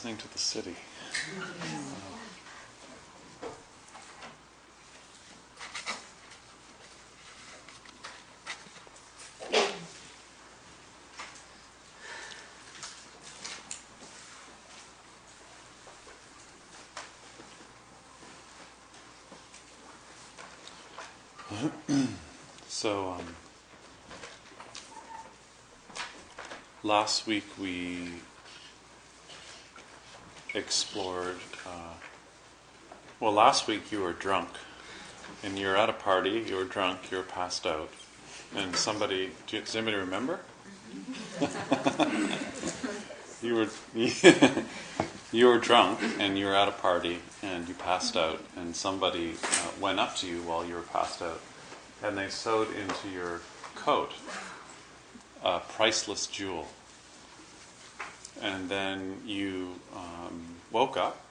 Listening to the city. so, um, last week we explored. Uh, well, last week you were drunk, and you're at a party. You were drunk. You were passed out, and somebody. Do, does anybody remember? you were you were drunk, and you were at a party, and you passed out, and somebody uh, went up to you while you were passed out, and they sewed into your coat a priceless jewel and then you um, woke up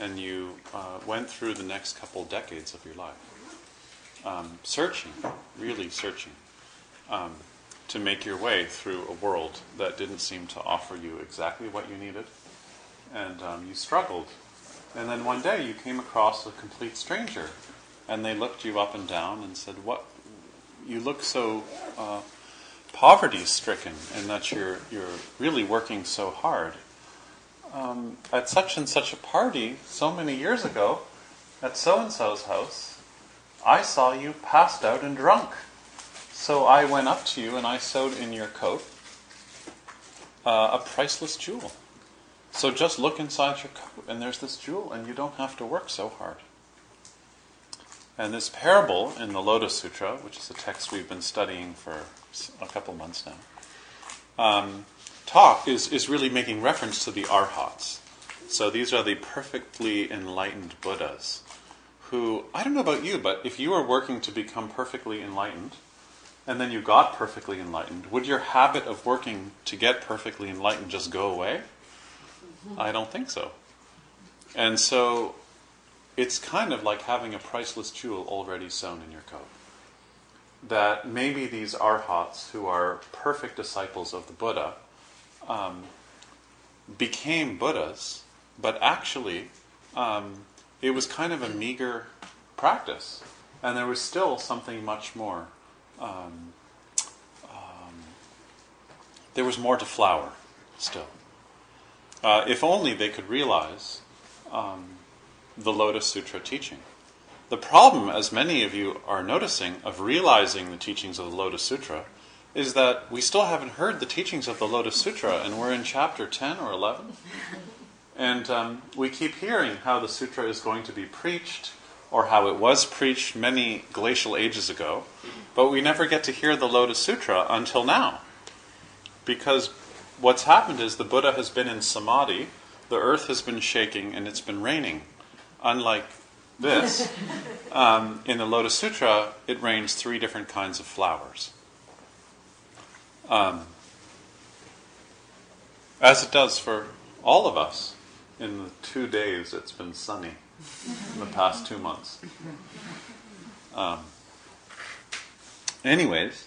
and you uh, went through the next couple decades of your life, um, searching, really searching, um, to make your way through a world that didn't seem to offer you exactly what you needed, and um, you struggled. And then one day you came across a complete stranger, and they looked you up and down and said, "What? You look so." Uh, poverty stricken and that you're, you're really working so hard. Um, at such and such a party so many years ago, at so and so's house, I saw you passed out and drunk. So I went up to you and I sewed in your coat uh, a priceless jewel. So just look inside your coat and there's this jewel, and you don't have to work so hard. And this parable in the Lotus Sutra, which is a text we've been studying for a couple months now, um, talk is, is really making reference to the arhats. So these are the perfectly enlightened Buddhas who, I don't know about you, but if you were working to become perfectly enlightened, and then you got perfectly enlightened, would your habit of working to get perfectly enlightened just go away? I don't think so. And so it's kind of like having a priceless jewel already sewn in your coat. That maybe these arhats, who are perfect disciples of the Buddha, um, became Buddhas, but actually um, it was kind of a meager practice. And there was still something much more. Um, um there was more to flower still. Uh, if only they could realize um, the Lotus Sutra teaching. The problem, as many of you are noticing, of realizing the teachings of the Lotus Sutra is that we still haven't heard the teachings of the Lotus Sutra, and we're in chapter 10 or 11. And um, we keep hearing how the sutra is going to be preached, or how it was preached many glacial ages ago, but we never get to hear the Lotus Sutra until now. Because what's happened is the Buddha has been in samadhi, the earth has been shaking, and it's been raining unlike this, um, in the Lotus Sutra, it rains three different kinds of flowers. Um, as it does for all of us in the two days it's been sunny in the past two months. Um, anyways,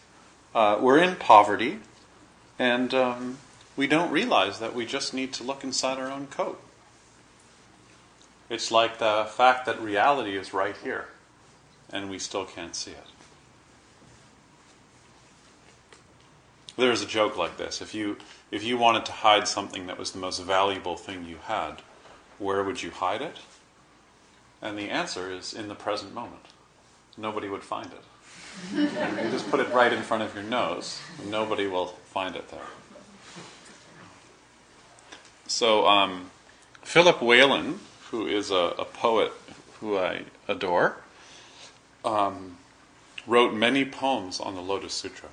uh, we're in poverty, and um, we don't realize that we just need to look inside our own coat. It's like the fact that reality is right here. and we still can't see it. There's a joke like this. If you if you wanted to hide something that was the most valuable thing you had, where would you hide it? And the answer is in the present moment. Nobody would find it. you just put it right in front of your nose, nobody will find it there. So, um, Philip Whalen, who is a, a, poet who I adore, um, wrote many poems on the Lotus Sutra.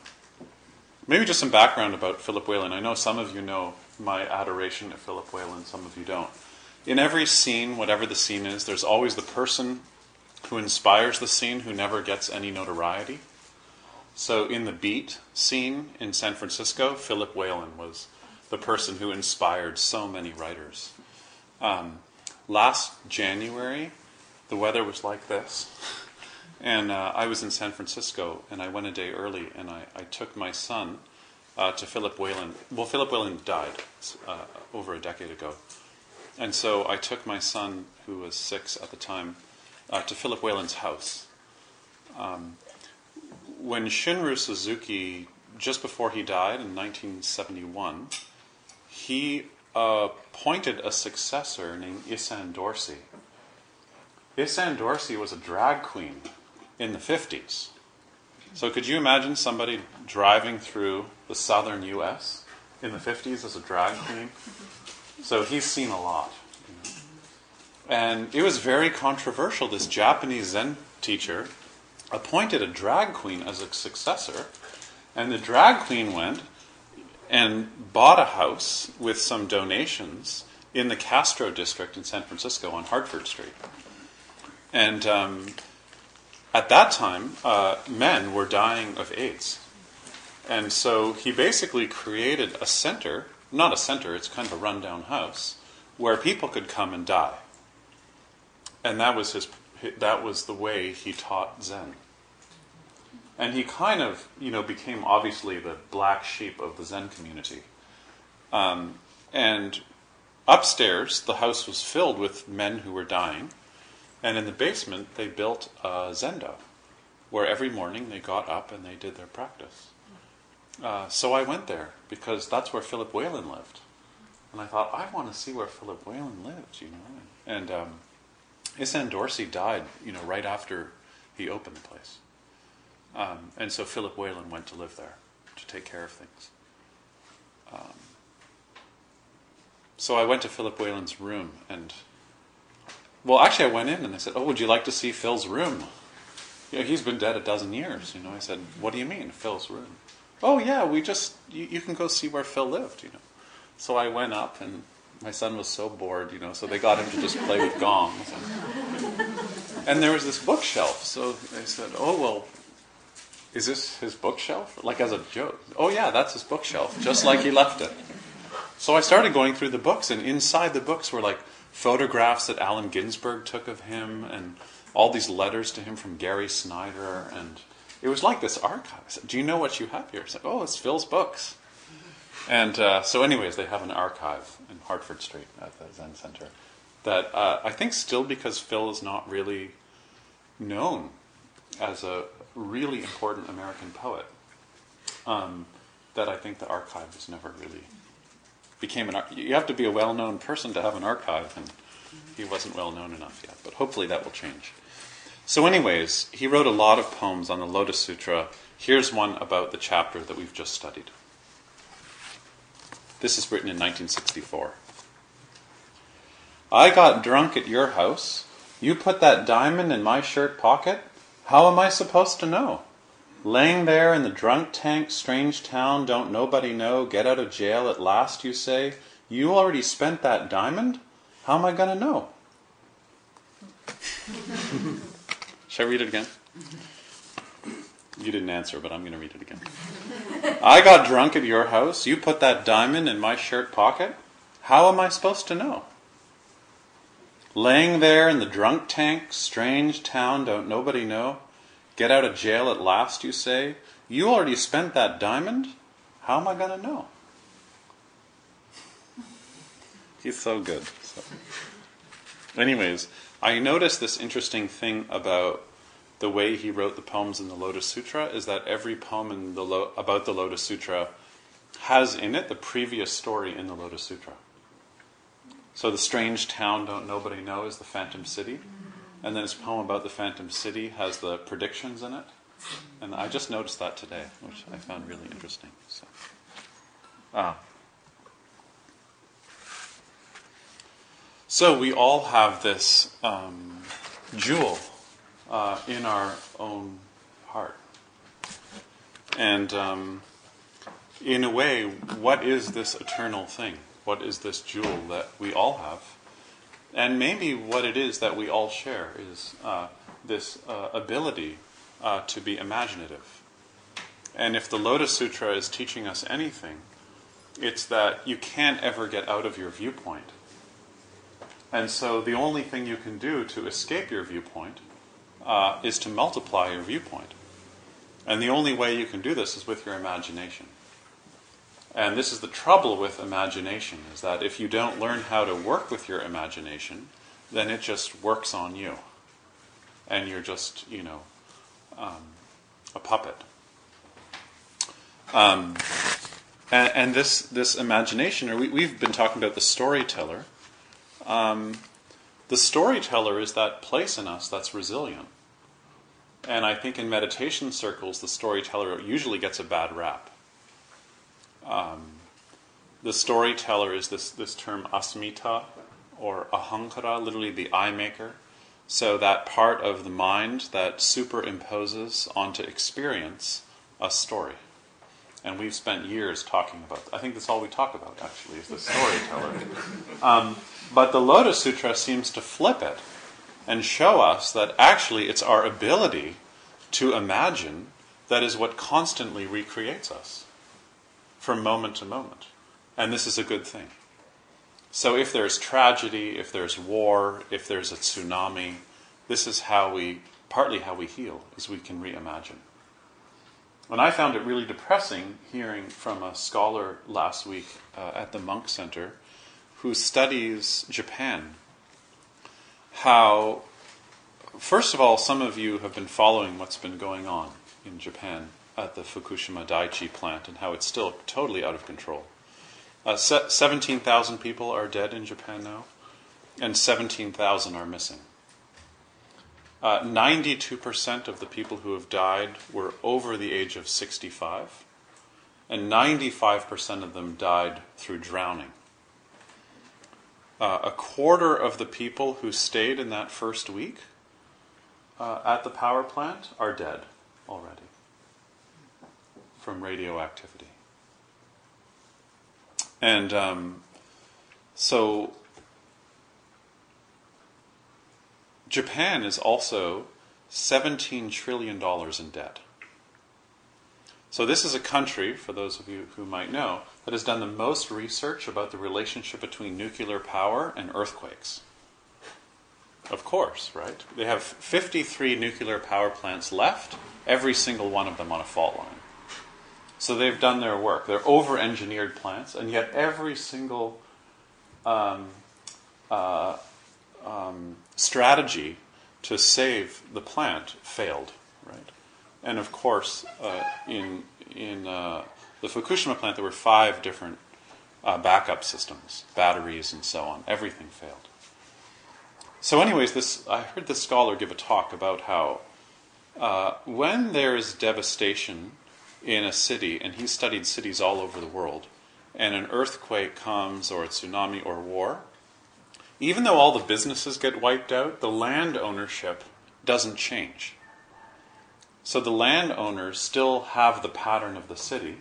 Maybe just some background about Philip Whalen. I know some of you know my adoration of Philip Whalen, some of you don't. In every scene, whatever the scene is, there's always the person who inspires the scene who never gets any notoriety. So in the Beat scene in San Francisco, Philip Whalen was the person who inspired so many writers. Um, last January, the weather was like this. And uh, I was in San Francisco, and I went a day early, and I, I took my son uh, to Philip Whalen. Well, Philip Whalen died uh, over a decade ago. And so I took my son, who was six at the time, uh, to Philip Whalen's house. Um, when Shunryu Suzuki, just before he died in 1971, he appointed a successor named Issan Dorsey. Issan Dorsey was a drag queen in the 50s. So could you imagine somebody driving through the southern U.S. in the 50s as a drag queen? So he's seen a lot. And it was very controversial. This Japanese Zen teacher appointed a drag queen as a successor, and the drag queen went and bought a house with some donations in the Castro district in San Francisco on Hartford Street. And um, at that time, uh, men were dying of AIDS. And so he basically created a center, not a center, it's kind of a rundown house, where people could come and die. And that was, his, that was the way he taught Zen. And he kind of, you know, became obviously the black sheep of the Zen community. Um, and upstairs, the house was filled with men who were dying. And in the basement, they built a zendo, where every morning they got up and they did their practice. Uh, so I went there because that's where Philip Whalen lived. And I thought, I want to see where Philip Whalen lived, you know. And um, Issan Dorsey died, you know, right after he opened the place. Um, and so Philip Whalen went to live there to take care of things. Um, so I went to Philip Whalen's room and, well, actually, I went in and they said, "Oh, would you like to see Phil's room?" You know, he's been dead a dozen years. You know, I said, "What do you mean, Phil's room?" Oh, yeah, we just you, you can go see where Phil lived. You know, so I went up and my son was so bored. You know, so they got him to just play with gongs. And, and there was this bookshelf. So they said, "Oh, well, is this his bookshelf? Like as a joke. Oh, yeah, that's his bookshelf, just like he left it. So I started going through the books, and inside the books were like photographs that Allen Ginsberg took of him, and all these letters to him from Gary Snyder. And it was like this archive. Said, Do you know what you have here? Oh, it's Phil's books. And uh, so, anyways, they have an archive in Hartford Street at the Zen Center that uh, I think still because Phil is not really known as a really important American poet um, that I think the archive was never really became an. You have to be a well-known person to have an archive, and he wasn't well known enough yet. But hopefully that will change. So, anyways, he wrote a lot of poems on the Lotus Sutra. Here's one about the chapter that we've just studied. This is written in 1964. I got drunk at your house. You put that diamond in my shirt pocket. How am I supposed to know? Laying there in the drunk tank, strange town, don't nobody know, get out of jail at last, you say? You already spent that diamond? How am I going to know? Should I read it again? You didn't answer, but I'm going to read it again. I got drunk at your house. You put that diamond in my shirt pocket. How am I supposed to know? Laying there in the drunk tank, strange town, don't nobody know. Get out of jail at last, you say. You already spent that diamond? How am I going to know? He's so good. So. Anyways, I noticed this interesting thing about the way he wrote the poems in the Lotus Sutra is that every poem in the Lo- about the Lotus Sutra has in it the previous story in the Lotus Sutra. So the strange town don't nobody know is the Phantom City, and then his poem about the Phantom City has the predictions in it. And I just noticed that today, which I found really interesting. So, ah. so we all have this um, jewel uh, in our own heart. And um, in a way, what is this eternal thing? What is this jewel that we all have? And maybe what it is that we all share is uh, this uh, ability uh, to be imaginative. And if the Lotus Sutra is teaching us anything, it's that you can't ever get out of your viewpoint. And so the only thing you can do to escape your viewpoint uh, is to multiply your viewpoint. And the only way you can do this is with your imagination. And this is the trouble with imagination is that if you don't learn how to work with your imagination, then it just works on you. And you're just, you know, um, a puppet. Um, and, and, this, this imagination, or we, we've been talking about the storyteller. Um, the storyteller is that place in us that's resilient. And I think in meditation circles, the storyteller usually gets a bad rap. Um, the storyteller is this, this term asmita or ahankara, literally the I maker. So that part of the mind that superimposes onto experience a story. And we've spent years talking about. I think that's all we talk about actually is the storyteller. Um, but the Lotus Sutra seems to flip it and show us that actually it's our ability to imagine that is what constantly recreates us from moment to moment. And this is a good thing. So if there's tragedy, if there's war, if there's a tsunami, this is how we, partly how we heal, is we can reimagine. And I found it really depressing hearing from a scholar last week uh, at the Munk Center who studies Japan how, first of all, some of you have been following what's been going on in Japan at the Fukushima Daiichi plant and how it's still totally out of control. Uh, 17,000 people are dead in Japan now, and 17,000 are missing. Uh, 92% of the people who have died were over the age of 65, and 95% of them died through drowning. Uh, a quarter of the people who stayed in that first week uh, at the power plant are dead already from radioactivity. And um, so Japan is also $17 trillion in debt. So, this is a country, for those of you who might know, that has done the most research about the relationship between nuclear power and earthquakes. Of course, right? They have 53 nuclear power plants left, every single one of them on a fault line. So they've done their work. They're over engineered plants, and yet every single um, uh, um, strategy to save the plant failed, right? And of course, uh, in, in uh, the Fukushima plant, there were five different uh, backup systems, batteries, and so on. Everything failed. So, anyways, this I heard this scholar give a talk about how uh, when there is devastation in a city, and he studied cities all over the world, and an earthquake comes, or a tsunami, or war, even though all the businesses get wiped out, the land ownership doesn't change. So the landowners still have the pattern of the city,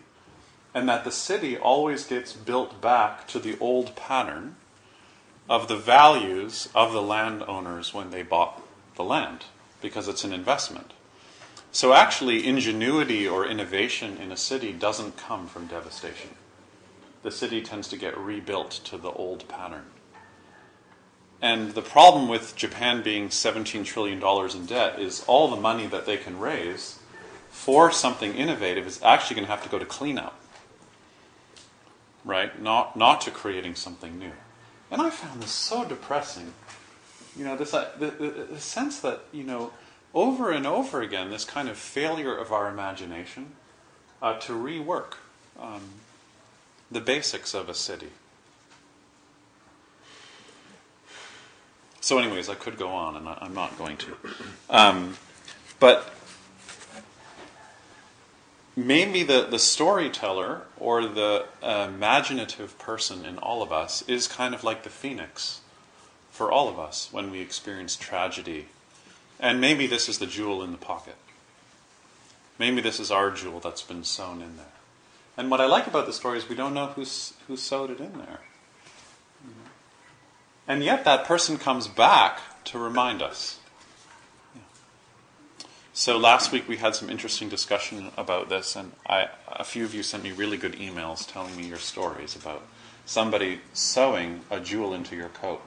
and that the city always gets built back to the old pattern of the values of the landowners when they bought the land, because it's an investment. So actually, ingenuity or innovation in a city doesn't come from devastation. The city tends to get rebuilt to the old pattern. And the problem with Japan being $17 trillion in debt is all the money that they can raise for something innovative is actually going to have to go to cleanup right? Not not to creating something new. And I found this so depressing. You know, this uh, the, the, the, sense that you know over and over again this kind of failure of our imagination uh, to rework um, the basics of a city. So, anyways, I could go on, and I'm not going to. Um, but maybe the, the storyteller or the uh, imaginative person in all of us is kind of like the phoenix for all of us when we experience tragedy. And maybe this is the jewel in the pocket. Maybe this is our jewel that's been sewn in there. And what I like about the story is we don't know who's, who sewed it in there. And yet that person comes back to remind us. So last week we had some interesting discussion about this, and I, a few of you sent me really good emails telling me your stories about somebody sewing a jewel into your coat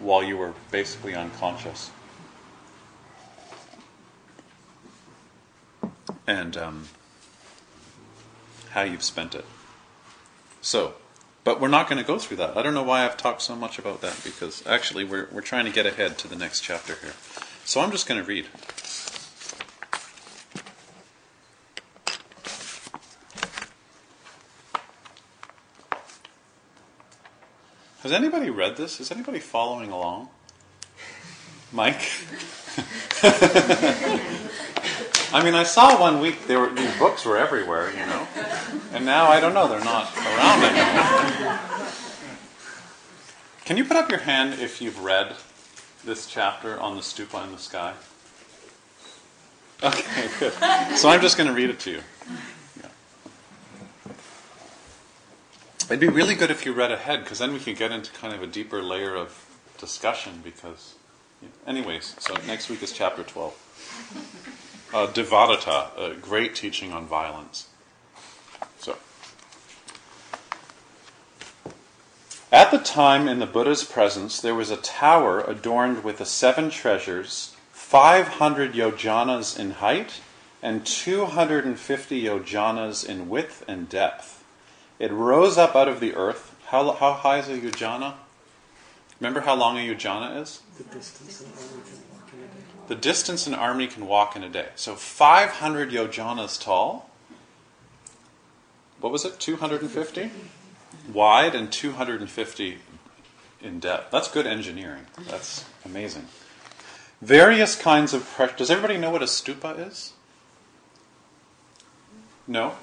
while you were basically unconscious. And um, how you've spent it. So, but we're not going to go through that. I don't know why I've talked so much about that because actually we're, we're trying to get ahead to the next chapter here. So I'm just going to read. Has anybody read this? Is anybody following along? Mike? I mean, I saw one week there were these books were everywhere, you know, and now I don't know they're not around anymore. Can you put up your hand if you've read this chapter on the stupa in the sky? Okay, good. So I'm just going to read it to you. Yeah. It'd be really good if you read ahead, because then we could get into kind of a deeper layer of discussion. Because, anyways, so next week is chapter 12 uh, Devadatta, a great teaching on violence. So, at the time in the Buddha's presence, there was a tower adorned with the seven treasures, 500 yojanas in height and 250 yojanas in width and depth. It rose up out of the earth. How, how high is a yojana? Remember how long a yojana is? The distance the distance an army can walk in a day. So 500 yojanas tall. What was it? 250 wide and 250 in depth. That's good engineering. That's amazing. Various kinds of pressure. Does everybody know what a stupa is? No?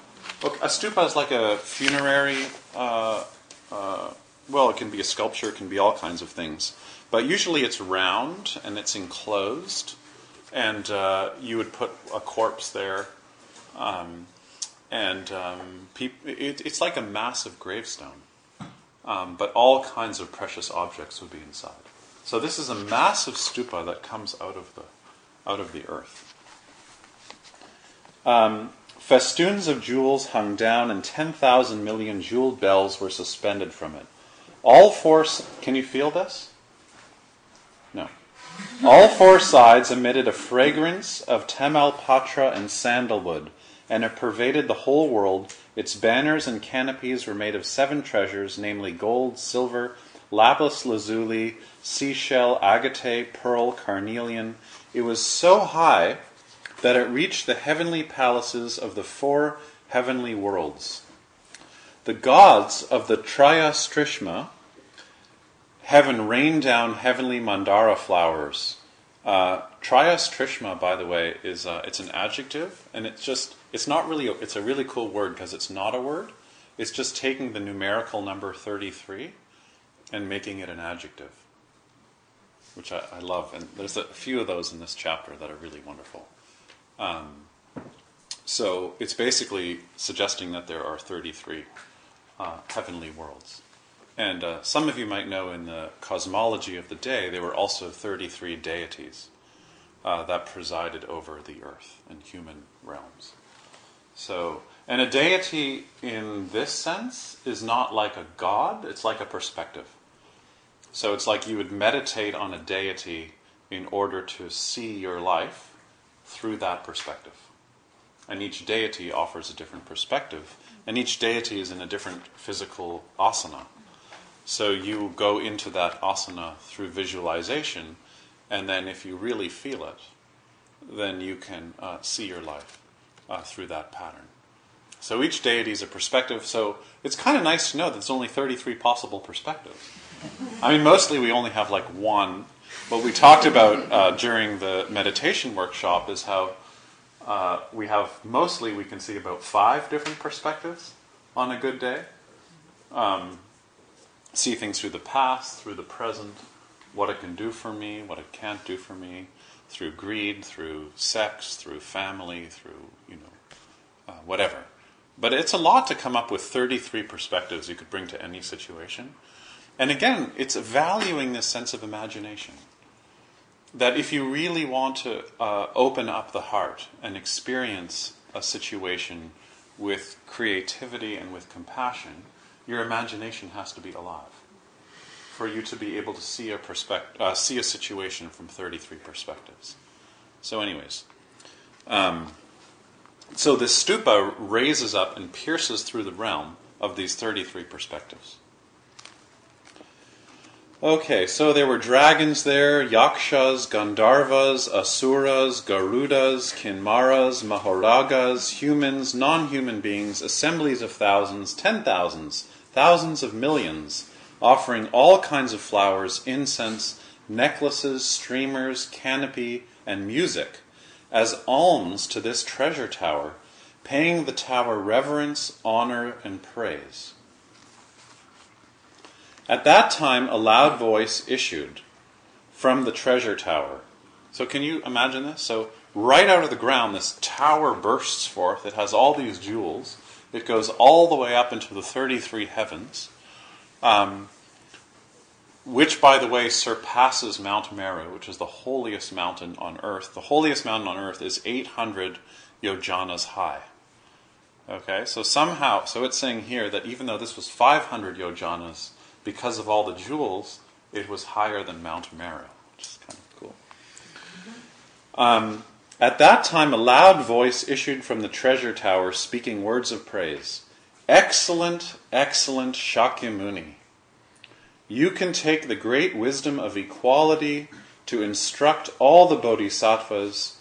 Okay, a stupa is like a funerary. Uh, uh, well, it can be a sculpture, it can be all kinds of things. But usually it's round and it's enclosed, and uh, you would put a corpse there. Um, and um, peop- it, it's like a massive gravestone, um, but all kinds of precious objects would be inside. So this is a massive stupa that comes out of the out of the earth. Um, festoons of jewels hung down, and ten thousand million jeweled bells were suspended from it. All four. Can you feel this? All four sides emitted a fragrance of tamalpatra and sandalwood, and it pervaded the whole world. Its banners and canopies were made of seven treasures, namely gold, silver, lapis lazuli, seashell, agate, pearl, carnelian. It was so high that it reached the heavenly palaces of the four heavenly worlds. The gods of the Trayastrimsha heaven rained down heavenly mandara flowers. Uh, Trayastrimsha, by the way, is uh, it's an adjective, and it's just it's not really a, it's a really cool word because it's not a word. It's just taking the numerical number thirty three and making it an adjective, which I, I, love. And there's a few of those in this chapter that are really wonderful. Um, so it's basically suggesting that there are thirty three uh, heavenly worlds. And uh, some of you might know in the cosmology of the day, there were also 33 deities uh, that presided over the earth and human realms. So, and a deity in this sense is not like a god, it's like a perspective. So it's like you would meditate on a deity in order to see your life through that perspective. And each deity offers a different perspective, and each deity is in a different physical asana. So you go into that asana through visualization, and then if you really feel it, then you can uh, see your life uh, through that pattern. So each deity is a perspective. So it's kind of nice to know that there's only 33 possible perspectives. I mean, mostly we only have like one. What we talked about uh, during the meditation workshop is how uh, we have mostly we can see about five different perspectives on a good day. Um, see things through the past, through the present, what it can do for me, what it can't do for me, through greed, through sex, through family, through you know uh, whatever. But it's a lot to come up with 33 perspectives you could bring to any situation. And again, it's valuing this sense of imagination. That if you really want to uh, open up the heart and experience a situation with creativity and with compassion, your imagination has to be alive for you to be able to see a perspective, uh, see a situation from 33 perspectives. So, anyways, um, so this stupa raises up and pierces through the realm of these 33 perspectives. Okay, so there were dragons there, yakshas, gandharvas, asuras, garudas, kimnaras, mahoragas, humans, non human beings, assemblies of thousands, ten thousands, thousands of millions, offering all kinds of flowers, incense, necklaces, streamers, canopy, and music as alms to this treasure tower, paying the tower reverence, honor, and praise. At that time, a loud voice issued from the treasure tower. So, can you imagine this? So, right out of the ground, this tower bursts forth. It has all these jewels. It goes all the way up into the 33 heavens, um, which, by the way, surpasses Mount Meru, which is the holiest mountain on earth. The holiest mountain on earth is 800 yojanas high. Okay, so somehow, so it's saying here that even though this was 500 yojanas, because of all the jewels, it was higher than Mount Meru, which is kind of cool. Um, at that time, a loud voice issued from the treasure tower, speaking words of praise. Excellent, excellent Shakyamuni. You can take the great wisdom of equality to instruct all the bodhisattvas,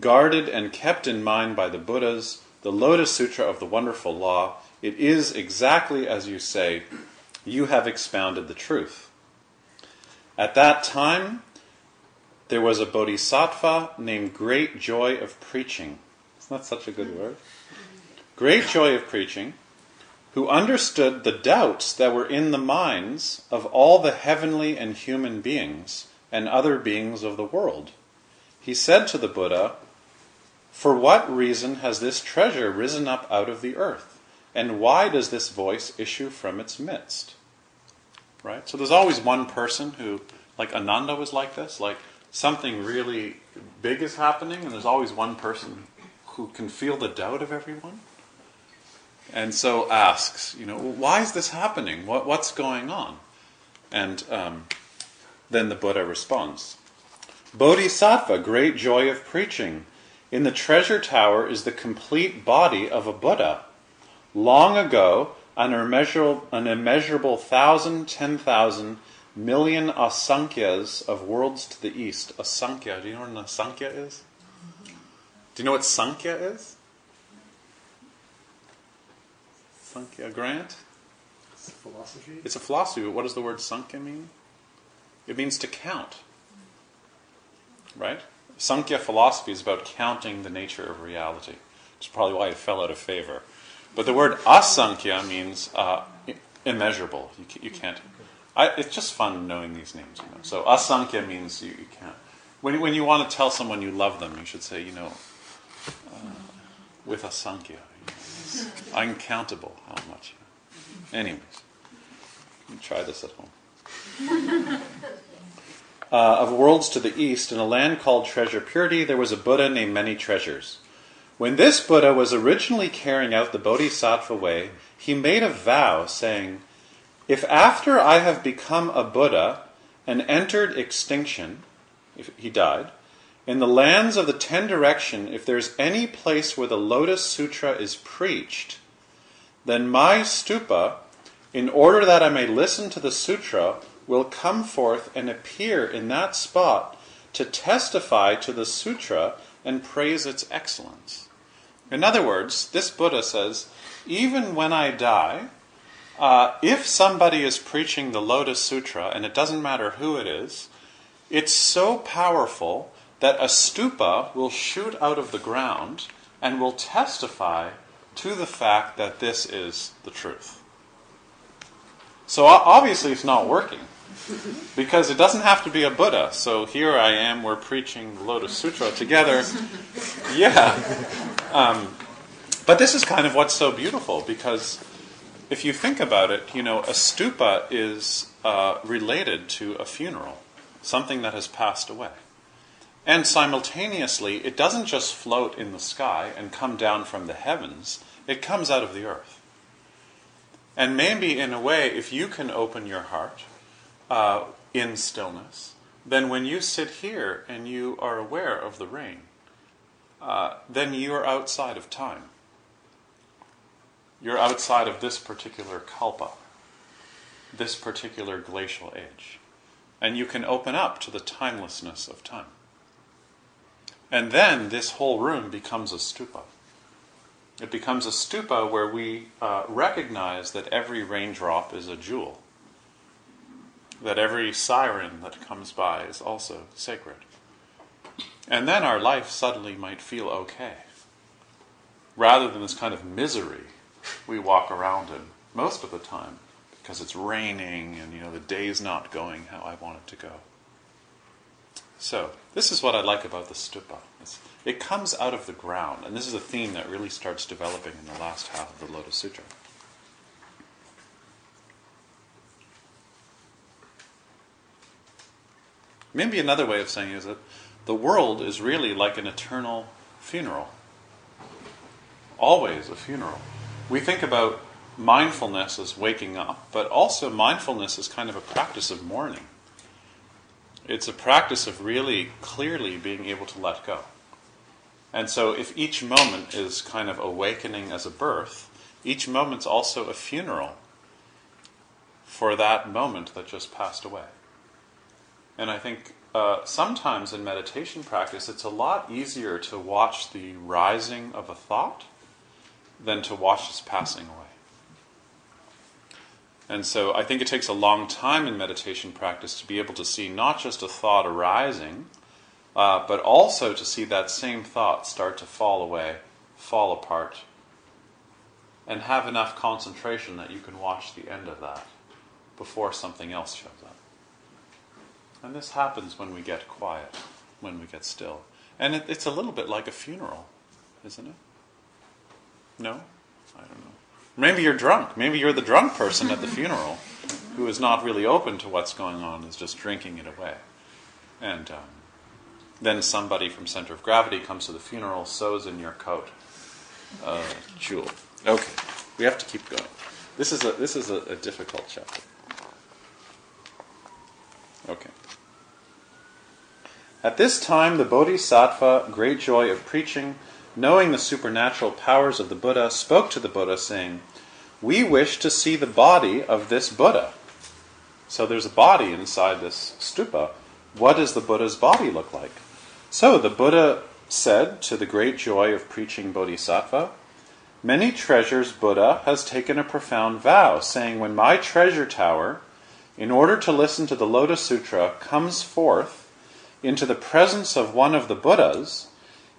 guarded and kept in mind by the Buddhas, the Lotus Sutra of the Wonderful Law. It is exactly as you say, you have expounded the truth. At that time, there was a bodhisattva named Great Joy of Preaching. Isn't that such a good word? Great Joy of Preaching, who understood the doubts that were in the minds of all the heavenly and human beings and other beings of the world. He said to the Buddha, For what reason has this treasure risen up out of the earth? And why does this voice issue from its midst? Right? So there's always one person who, like Ananda was like this, like something really big is happening, and there's always one person who can feel the doubt of everyone. And so asks, you know, why is this happening? What, what's going on? And um, then the Buddha responds Bodhisattva, great joy of preaching. In the treasure tower is the complete body of a Buddha. Long ago, an immeasurable, an immeasurable thousand, ten thousand, million asankhya's of worlds to the east. Asankhya, do you know what an asankhya is? Do you know what sankhya is? Sankhya Grant? It's a philosophy. It's a philosophy, but what does the word sankhya mean? It means to count. Right? Sankhya philosophy is about counting the nature of reality. Which is probably why it fell out of favor. But the word asankhya means uh, immeasurable. You, you can't. I, it's just fun knowing these names. You know? So asankhya means you, you can't. When, when you want to tell someone you love them, you should say, you know, uh, with asankhya. Uncountable how much. Anyways, try this at home. Uh, of worlds to the east, in a land called Treasure Purity, there was a Buddha named Many Treasures. When this Buddha was originally carrying out the Bodhisattva way, he made a vow saying, If after I have become a Buddha and entered extinction, if he died, in the lands of the ten direction, if there's any place where the Lotus Sutra is preached, then my stupa, in order that I may listen to the sutra, will come forth and appear in that spot to testify to the sutra and praise its excellence. In other words, this Buddha says, even when I die, uh, if somebody is preaching the Lotus Sutra, and it doesn't matter who it is, it's so powerful that a stupa will shoot out of the ground and will testify to the fact that this is the truth. So obviously it's not working because it doesn't have to be a Buddha. So here I am, we're preaching the Lotus Sutra together. Yeah. Um, but this is kind of what's so beautiful because if you think about it, you know, a stupa is uh, related to a funeral, something that has passed away. And simultaneously, it doesn't just float in the sky and come down from the heavens, it comes out of the earth. And maybe, in a way, if you can open your heart uh, in stillness, then when you sit here and you are aware of the rain, uh, then you are outside of time. You're outside of this particular kalpa, this particular glacial age. And you can open up to the timelessness of time. And then this whole room becomes a stupa. It becomes a stupa where we uh, recognize that every raindrop is a jewel, that every siren that comes by is also sacred. And then our life suddenly might feel okay, rather than this kind of misery we walk around in most of the time because it's raining and you know the day's not going how I want it to go. So, this is what I like about the stupa. It's, it comes out of the ground, and this is a theme that really starts developing in the last half of the Lotus Sutra. Maybe another way of saying it is that the world is really like an eternal funeral. Always a funeral. We think about mindfulness as waking up, but also mindfulness is kind of a practice of mourning it's a practice of really clearly being able to let go. And so, if each moment is kind of awakening as a birth, each moment's also a funeral for that moment that just passed away. And I think uh, sometimes in meditation practice, it's a lot easier to watch the rising of a thought than to watch its passing away. And so I think it takes a long time in meditation practice to be able to see not just a thought arising, uh, but also to see that same thought start to fall away, fall apart, and have enough concentration that you can watch the end of that before something else shows up. And this happens when we get quiet, when we get still. And it, it's a little bit like a funeral, isn't it? No? I don't know. Maybe you're drunk. Maybe you're the drunk person at the funeral who is not really open to what's going on, is just drinking it away. And um, then somebody from Center of Gravity comes to the funeral, sews in your coat. Uh, jewel. Okay, we have to keep going. This is a, this is a, a difficult chapter. Okay. At this time, the Bodhisattva, great joy of preaching, knowing the supernatural powers of the Buddha, spoke to the Buddha, saying, We wish to see the body of this Buddha. So there's a body inside this stupa. What does the Buddha's body look like? So the Buddha said, to the great joy of preaching Bodhisattva, Many treasures Buddha has taken a profound vow, saying, When my treasure tower, in order to listen to the Lotus Sutra, comes forth into the presence of one of the Buddhas,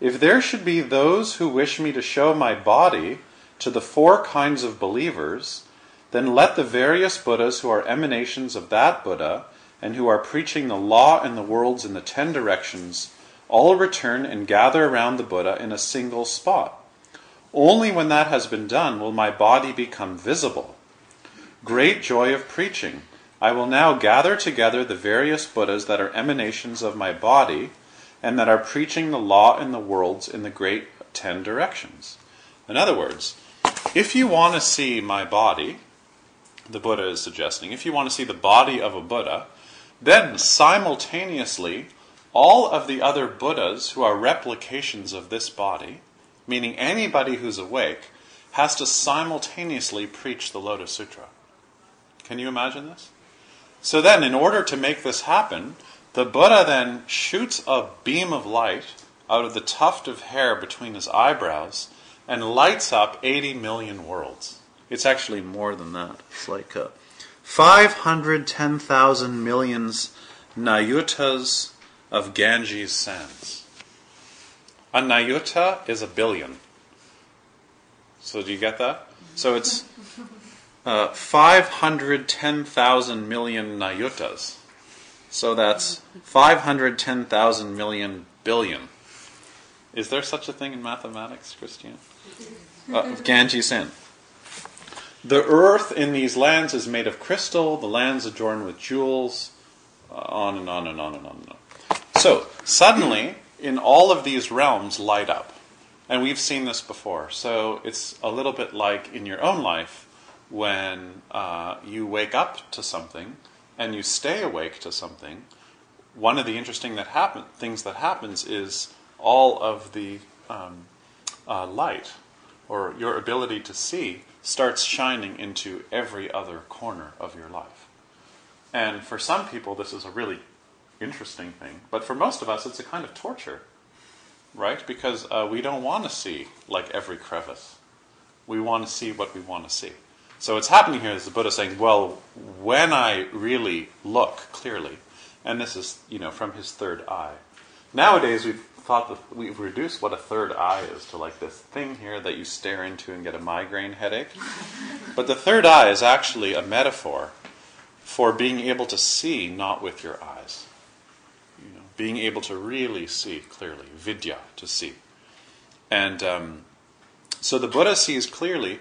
if there should be those who wish me to show my body to the four kinds of believers, then let the various Buddhas who are emanations of that Buddha and who are preaching the law and the worlds in the ten directions all return and gather around the Buddha in a single spot. Only when that has been done will my body become visible. Great joy of preaching. I will now gather together the various Buddhas that are emanations of my body and that are preaching the law in the worlds in the great ten directions. In other words, if you want to see my body, the Buddha is suggesting, if you want to see the body of a Buddha, then simultaneously all of the other Buddhas who are replications of this body, meaning anybody who's awake, has to simultaneously preach the Lotus Sutra. Can you imagine this? So then, in order to make this happen, the Buddha then shoots a beam of light out of the tuft of hair between his eyebrows and lights up 80 million worlds. It's actually more than that. It's like uh, 510,000 millions nayutas of Ganges sands. A nayuta is a billion. So do you get that? So it's uh, 510,000 million nayutas. So that's 510,000 million billion. Is there such a thing in mathematics, Christian? Uh, Ganges Sand. The earth in these lands is made of crystal, the lands adorned with jewels, uh, on and on and on and on and on. So, suddenly, in all of these realms, light up. And we've seen this before. So, it's a little bit like in your own life when uh, you wake up to something and you stay awake to something. One of the interesting that happen, things that happens is all of the um, uh, light or your ability to see starts shining into every other corner of your life. And for some people, this is a really interesting thing, but for most of us, it's a kind of torture, right? Because uh, we don't want to see like every crevice. We want to see what we want to see. So what's happening here is the Buddha saying, well, when I really look clearly, and this is, you know, from his third eye. Nowadays, we've thought that we've reduced what a third eye is to like this thing here that you stare into and get a migraine headache. but the third eye is actually a metaphor for being able to see not with your eyes. You know, being able to really see clearly, vidya, to see. And um, so the Buddha sees clearly,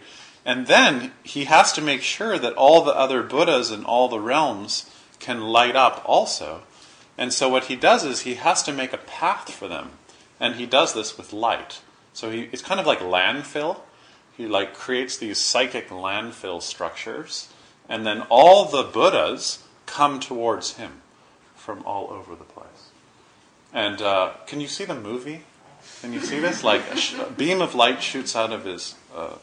and then he has to make sure that all the other Buddhas in all the realms can light up also. And so what he does is he has to make a path for them. And he does this with light. So he, it's kind of like landfill. He like creates these psychic landfill structures, and then all the Buddhas come towards him from all over the place. And uh, can you see the movie? Can you see this? Like a, sh- a beam of light shoots out of his uh,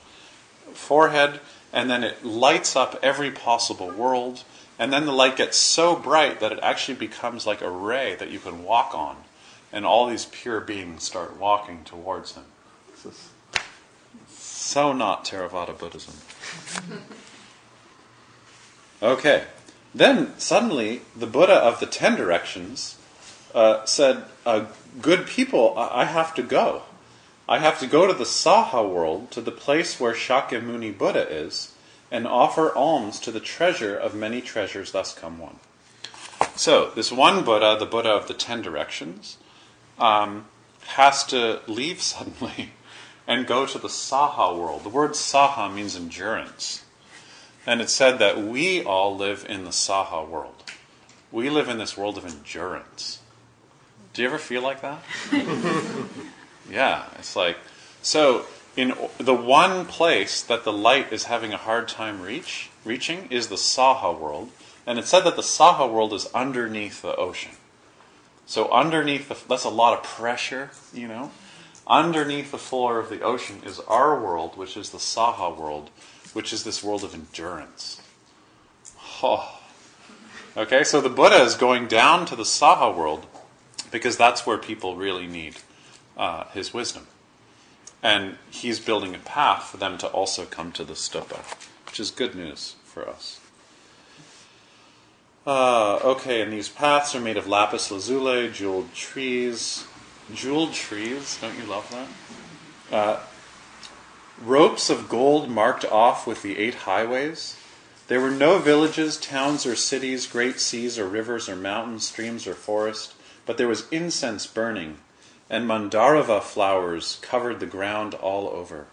forehead, and then it lights up every possible world. And then the light gets so bright that it actually becomes like a ray that you can walk on. And all these pure beings start walking towards him. This is so not Theravada Buddhism. Okay. Then suddenly the Buddha of the ten directions uh, said, uh, Good people, I-, I have to go. I have to go to the Saha world, to the place where Shakyamuni Buddha is, and offer alms to the treasure of many treasures, thus come one. So, this one Buddha, the Buddha of the ten directions, um, has to leave suddenly and go to the Saha world. The word Saha means endurance. And it said that we all live in the Saha world. We live in this world of endurance. Do you ever feel like that? yeah, it's like so in the one place that the light is having a hard time reach reaching is the Saha world, and it said that the Saha world is underneath the ocean. So underneath the, that's a lot of pressure, you know. Underneath the floor of the ocean is our world, which is the Saha world, which is this world of endurance. Oh. Okay, so the Buddha is going down to the Saha world because that's where people really need uh, his wisdom. And he's building a path for them to also come to the stupa, which is good news for us. Uh, okay, and these paths are made of lapis lazuli, jeweled trees. Jeweled trees, don't you love that? Uh, ropes of gold marked off with the eight highways. There were no villages, towns, or cities, great seas, or rivers, or mountains, streams, or forest, but there was incense burning, and mandarava flowers covered the ground all over.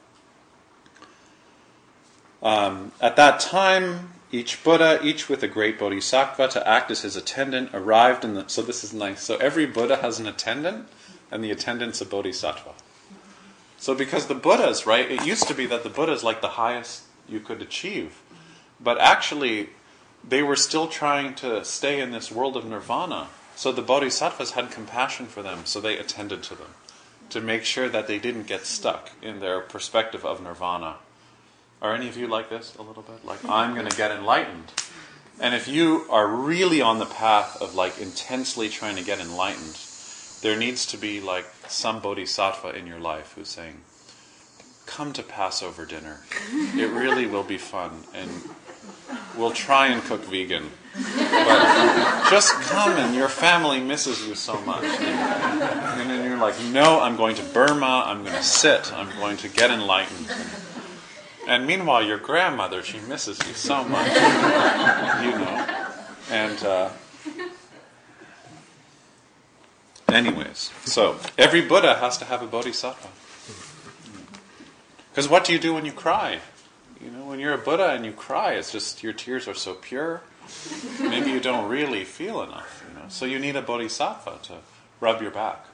Um, at that time, each Buddha, each with a great bodhisattva to act as his attendant, arrived in the. So this is nice. So every Buddha has an attendant, and the attendant's a bodhisattva. So because the Buddhas, right, it used to be that the Buddhas like the highest you could achieve, but actually they were still trying to stay in this world of nirvana. So the bodhisattvas had compassion for them, so they attended to them to make sure that they didn't get stuck in their perspective of nirvana. Are any of you like this a little bit? Like, I'm going to get enlightened. And if you are really on the path of like intensely trying to get enlightened, there needs to be like some bodhisattva in your life who's saying, Come to Passover dinner. It really will be fun. And we'll try and cook vegan. But just come and your family misses you so much. And then you're like, No, I'm going to Burma. I'm going to sit. I'm going to get enlightened. And meanwhile, your grandmother, she misses you so much. You know. And. Uh, Anyways, so every Buddha has to have a bodhisattva. Because what do you do when you cry? You know, when you're a Buddha and you cry, it's just your tears are so pure. Maybe you don't really feel enough. You know, so you need a bodhisattva to rub your back,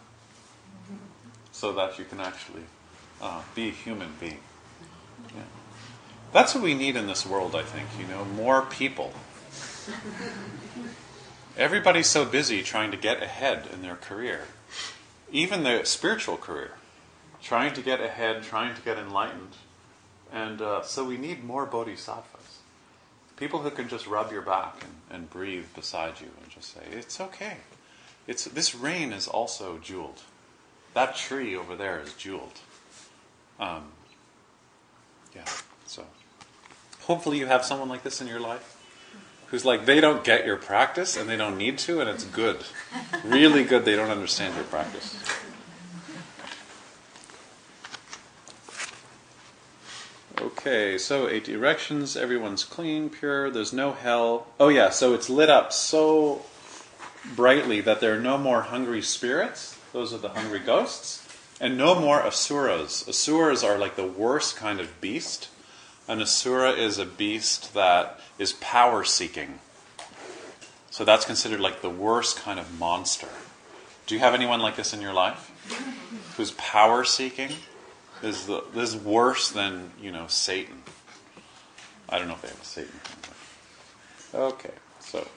so that you can actually uh, be a human being. Yeah. That's what we need in this world, I think. You know, more people Everybody's so busy trying to get ahead in their career, even their spiritual career, trying to get ahead, trying to get enlightened. And uh, so we need more bodhisattvas. People who can just rub your back and, and breathe beside you and just say, it's okay. It's, this rain is also jeweled. That tree over there is jeweled. Um, yeah, so hopefully you have someone like this in your life who's like they don't get your practice and they don't need to and it's good really good they don't understand your practice okay so eight directions everyone's clean pure there's no hell oh yeah so it's lit up so brightly that there are no more hungry spirits those are the hungry ghosts and no more asuras asuras are like the worst kind of beast an asura is a beast that is power seeking. So that's considered like the worst kind of monster. Do you have anyone like this in your life? Who's power seeking? Is the, this is worse than, you know, Satan. I don't know if they have a Satan. Okay, so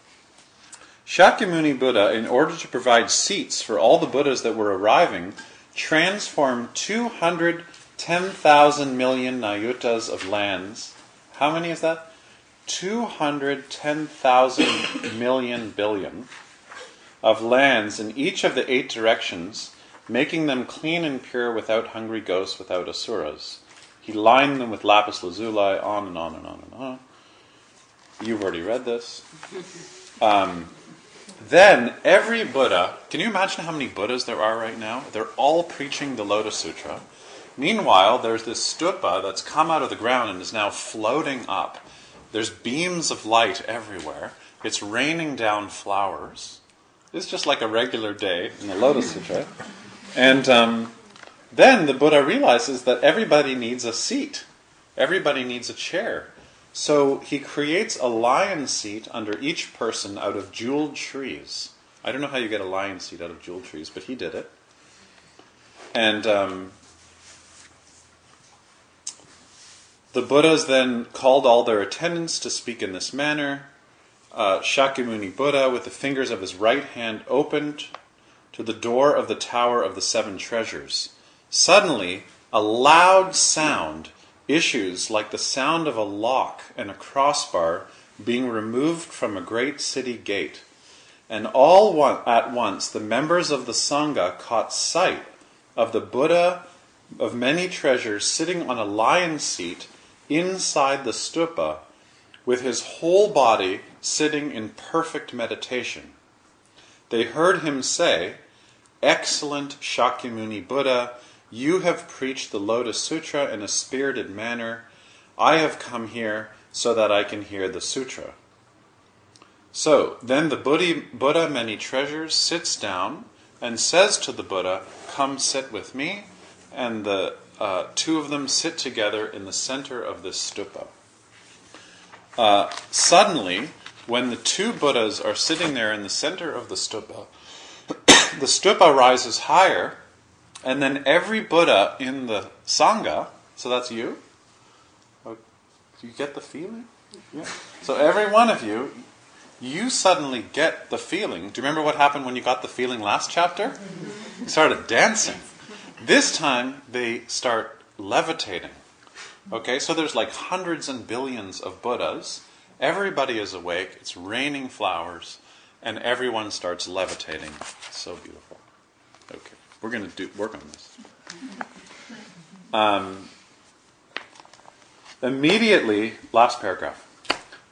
Shakyamuni Buddha, in order to provide seats for all the Buddhas that were arriving, transformed 210,000 million nayutas of lands. How many is that? 210,000 million billion of lands in each of the eight directions, making them clean and pure without hungry ghosts, without asuras. He lined them with lapis lazuli, on and on and on and on. You've already read this. Um, then every Buddha, can you imagine how many Buddhas there are right now? They're all preaching the Lotus Sutra. Meanwhile, there's this stupa that's come out of the ground and is now floating up there's beams of light everywhere. It's raining down flowers. It's just like a regular day in the Lotus Sutra. And um, then the Buddha realizes that everybody needs a seat, everybody needs a chair. So he creates a lion seat under each person out of jeweled trees. I don't know how you get a lion seat out of jeweled trees, but he did it. And um, The Buddhas then called all their attendants to speak in this manner. Uh, Shakyamuni Buddha, with the fingers of his right hand, opened to the door of the Tower of the Seven Treasures. Suddenly, a loud sound issues like the sound of a lock and a crossbar being removed from a great city gate. And all one, at once the members of the Sangha caught sight of the Buddha of many treasures sitting on a lion seat inside the stupa with his whole body sitting in perfect meditation. They heard him say, Excellent Shakyamuni Buddha, you have preached the Lotus Sutra in a spirited manner. I have come here so that I can hear the sutra. So then the Buddha, many treasures, sits down and says to the Buddha, Come sit with me. And the uh, two of them sit together in the center of this stupa. Uh, suddenly, when the two Buddhas are sitting there in the center of the stupa, the stupa rises higher, and then every Buddha in the Sangha, so that's you, oh, do you get the feeling? Yeah. So every one of you, you suddenly get the feeling. Do you remember what happened when you got the feeling last chapter? You started dancing. This time they start levitating. Okay, so there's like hundreds and billions of Buddhas. Everybody is awake, it's raining flowers, and everyone starts levitating. so beautiful. Okay, we're going to do work on this. Um, immediately, last paragraph.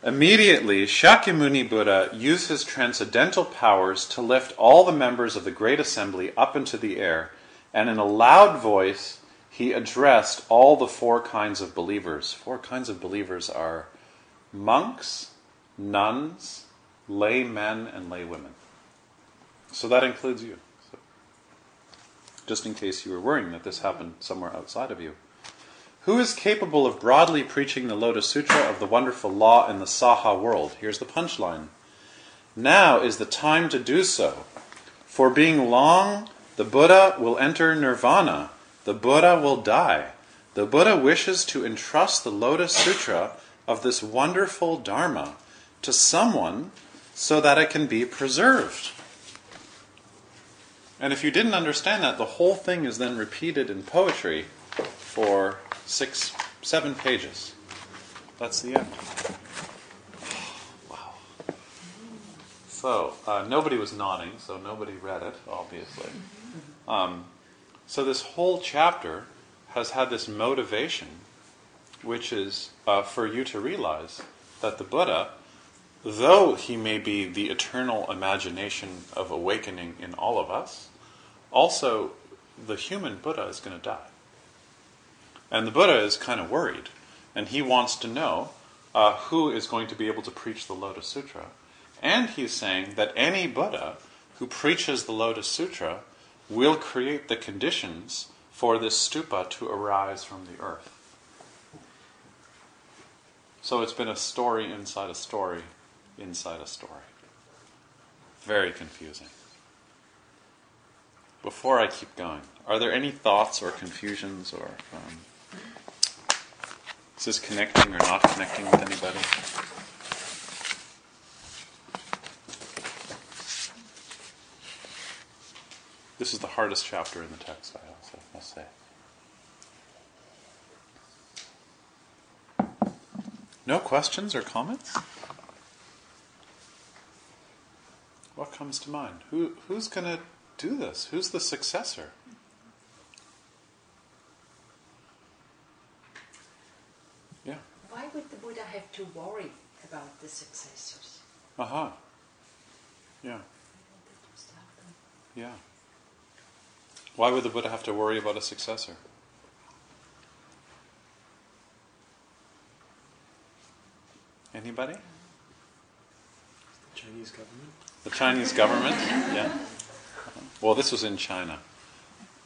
Immediately, Shakyamuni Buddha used his transcendental powers to lift all the members of the great assembly up into the air, and in a loud voice, he addressed all the four kinds of believers. Four kinds of believers are monks, nuns, lay men, and lay women. So that includes you. So, just in case you were worrying that this happened somewhere outside of you. Who is capable of broadly preaching the Lotus Sutra of the wonderful law in the Saha world? Here's the punchline. Now is the time to do so. For being long, the Buddha will enter nirvana. The Buddha will die. The Buddha wishes to entrust the Lotus Sutra of this wonderful Dharma to someone so that it can be preserved. And if you didn't understand that, the whole thing is then repeated in poetry for six, seven pages. That's the end. Wow. So, uh, nobody was nodding, so nobody read it, obviously. Um, so, this whole chapter has had this motivation, which is uh, for you to realize that the Buddha, though he may be the eternal imagination of awakening in all of us, also the human Buddha is going to die. And the Buddha is kind of worried, and he wants to know uh, who is going to be able to preach the Lotus Sutra. And he's saying that any Buddha who preaches the Lotus Sutra will create the conditions for this stupa to arise from the earth. So it's been a story inside a story inside a story. Very confusing. Before I keep going, are there any thoughts or confusions or um, is this connecting or not connecting with anybody? This is the hardest chapter in the text, I also must say. No questions or comments? What comes to mind? Who, who's going to do this? Who's the successor? Yeah. Why would the Buddha have to worry about the successors? Aha. Yeah. Yeah. Why would the Buddha have to worry about a successor? Anybody? Chinese government. The Chinese government? Yeah. Well, this was in China.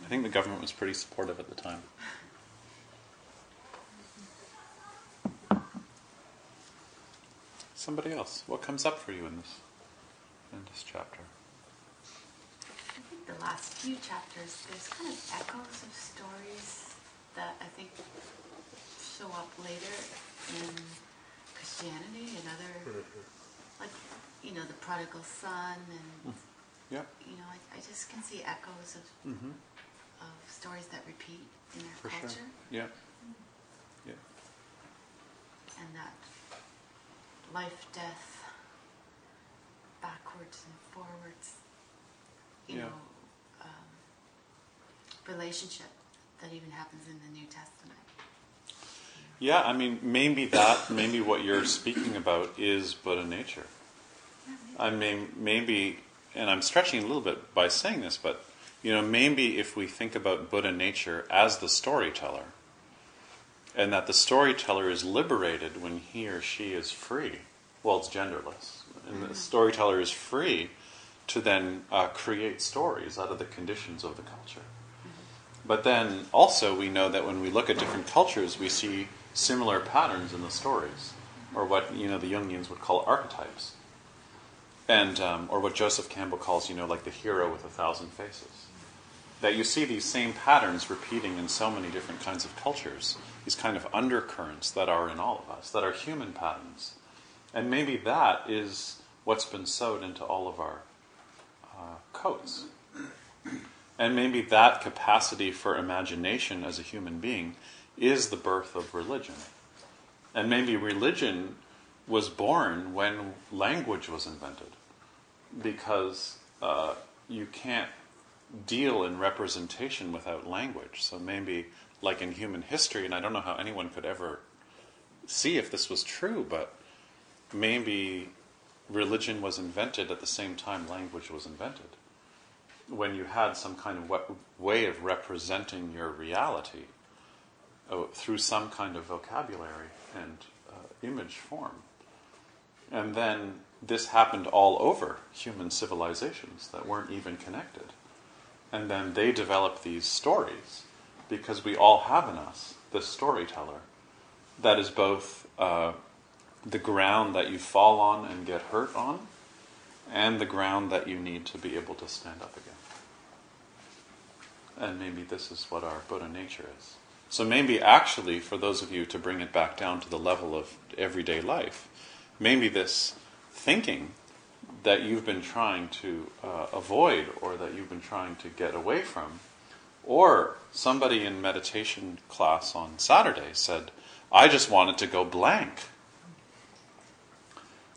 I think the government was pretty supportive at the time. Somebody else. What comes up for you in this in this chapter? I think the last few chapters, there's kind of echoes of stories that I think show up later in Christianity and other, mm-hmm. like, you know, the prodigal son, and, Yep. you know, I, I just can see echoes of, Mm-hmm. of stories that repeat in our For culture. sure. Yeah. Yeah. and that life, death, backwards and forwards, you Yeah. know, um, relationship that even happens in the New Testament. Yeah, I mean, maybe that, maybe what you're speaking about is Buddha nature. I mean, maybe, and I'm stretching a little bit by saying this, but, you know, maybe if we think about Buddha nature as the storyteller, and that the storyteller is liberated when he or she is free, well, it's genderless, and the storyteller is free to then uh, create stories out of the conditions of the culture. But then also, we know that when we look at different cultures, we see similar patterns in the stories, or what you know the Jungians would call archetypes, and um, or what Joseph Campbell calls you know like the hero with a thousand faces. That you see these same patterns repeating in so many different kinds of cultures, these kind of undercurrents that are in all of us, that are human patterns, and maybe that is what's been sewed into all of our uh, coats. And maybe that capacity for imagination as a human being is the birth of religion. And maybe religion was born when language was invented. Because uh, you can't deal in representation without language. So maybe, like in human history, and I don't know how anyone could ever see if this was true, but maybe religion was invented at the same time language was invented. When you had some kind of wa- way of representing your reality uh, through some kind of vocabulary and uh, image form. And then this happened all over human civilizations that weren't even connected. And then they developed these stories because we all have in us this storyteller that is both uh, the ground that you fall on and get hurt on, and the ground that you need to be able to stand up again. And maybe this is what our Buddha nature is. So maybe actually, for those of you to bring it back down to the level of everyday life, maybe this thinking that you've been trying to uh, avoid or that you've been trying to get away from, or somebody in meditation class on Saturday said, I just wanted to go blank.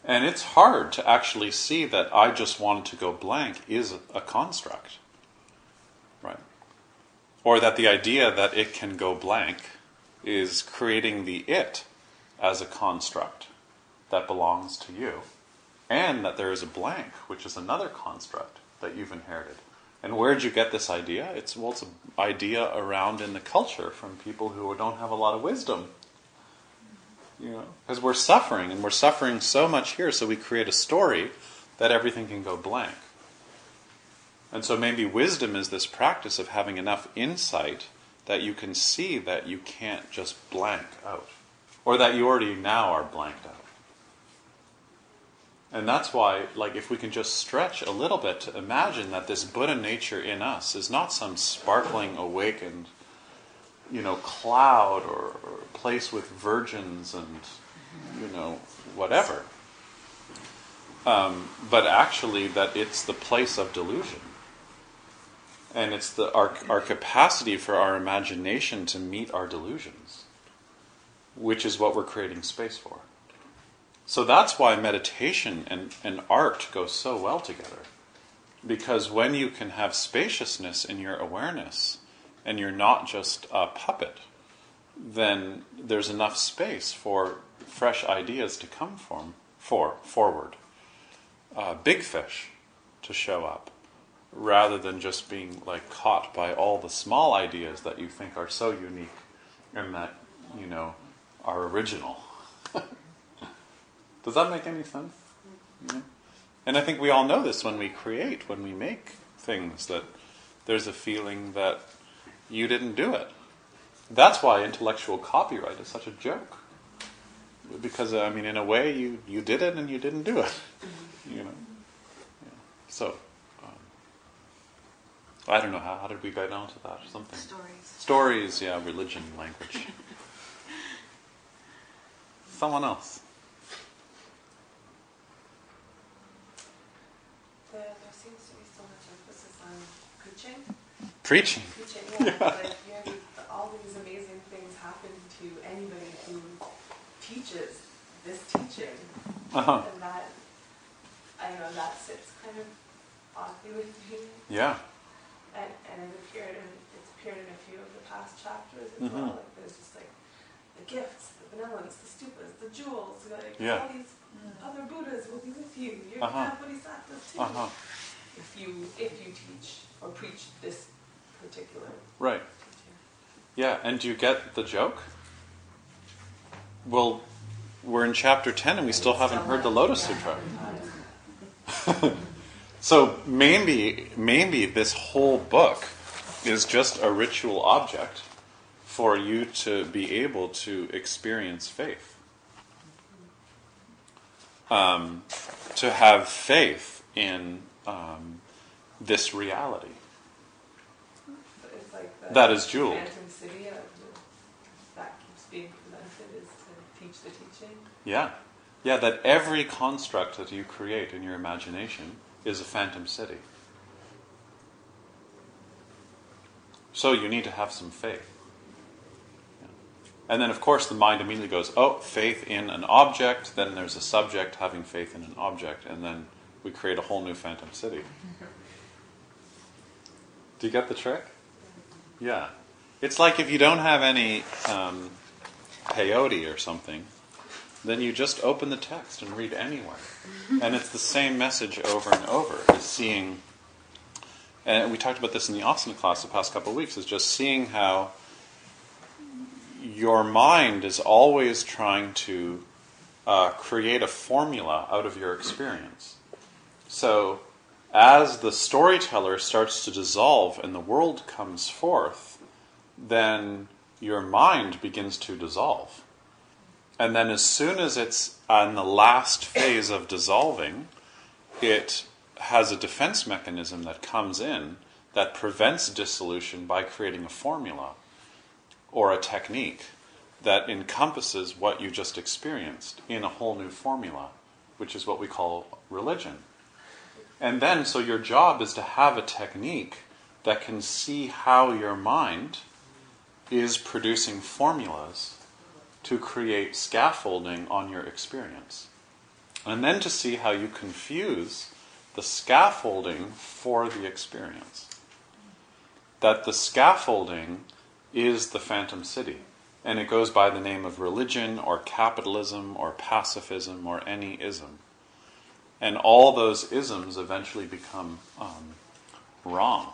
And it's hard to actually see that I just wanted to go blank is a construct. Right? Or that the idea that it can go blank is creating the it as a construct that belongs to you. And that there is a blank, which is another construct that you've inherited. And where did you get this idea? It's well, it's an idea around in the culture from people who don't have a lot of wisdom you know, because we're suffering and we're suffering so much here, so we create a story that everything can go blank. And so maybe wisdom is this practice of having enough insight that you can see that you can't just blank out, or that you already now are blanked out. And that's why, like, if we can just stretch a little bit to imagine that this Buddha nature in us is not some sparkling, awakened, you know, cloud or, or place with virgins and, you know, whatever. Um, but actually, that it's the place of delusion. And it's the, our, our capacity for our imagination to meet our delusions, which is what we're creating space for. So that's why meditation and, and art go so well together. Because when you can have spaciousness in your awareness, and you're not just a puppet, then there's enough space for fresh ideas to come from for forward. Uh, big fish to show up, rather than just being like caught by all the small ideas that you think are so unique and that you know are original. Does that make any sense? Yeah. And I think we all know this when we create, when we make things, that there's a feeling that you didn't do it. That's why intellectual copyright is such a joke. Because, I mean, in a way, you, you did it and you didn't do it. You know? Yeah. So, um, I don't know, how, how did we get down to that? Something. Stories. Stories, yeah, religion, language. Someone else. There, there seems to be so much emphasis on preaching. Preaching. Preaching, yeah. Like, you know, all these amazing things happen to anybody who teaches this teaching. Uh-huh. And that, I don't know, that sits kind of oddly with me. Yeah. And, and it appeared in, it's appeared in a few of the past chapters as Mhm. well. Like, there's just like the gifts, the benevolence, the stupas, the jewels, like Yeah. all these other Buddhas will be with you. You're Uh-huh. gonna have bodhisattvas too. Uh-huh. If you if you teach or preach this particular Right. Yeah, and do you get the joke? Well, we're in chapter 10 and we still haven't heard the Lotus Sutra. So maybe maybe this whole book is just a ritual object for you to be able to experience faith. Um, to have faith in um, this reality. So it's like the That is jeweled. Phantom City of that keeps being presented is to teach the teaching. Yeah. Yeah, that every construct that you create in your imagination is a phantom city. So you need to have some faith. Yeah. And then, of course, the mind immediately goes, oh, faith in an object, then there's a subject having faith in an object, and then we create a whole new phantom city. Do you get the trick? Yeah. It's like if you don't have any um, peyote or something, then you just open the text and read anywhere. and it's the same message over and over. Is seeing, and we talked about this in the asana class the past couple of weeks, is just seeing how your mind is always trying to uh, create a formula out of your experience. So, as the storyteller starts to dissolve and the world comes forth, then your mind begins to dissolve. And then, as soon as it's on the last phase of dissolving, it has a defense mechanism that comes in that prevents dissolution by creating a formula or a technique that encompasses what you just experienced in a whole new formula, which is what we call religion. And then, so your job is to have a technique that can see how your mind is producing formulas to create scaffolding on your experience. And then to see how you confuse the scaffolding for the experience. That the scaffolding is the phantom city. And it goes by the name of religion or capitalism or pacifism or any ism. And all those isms eventually become um, wrong,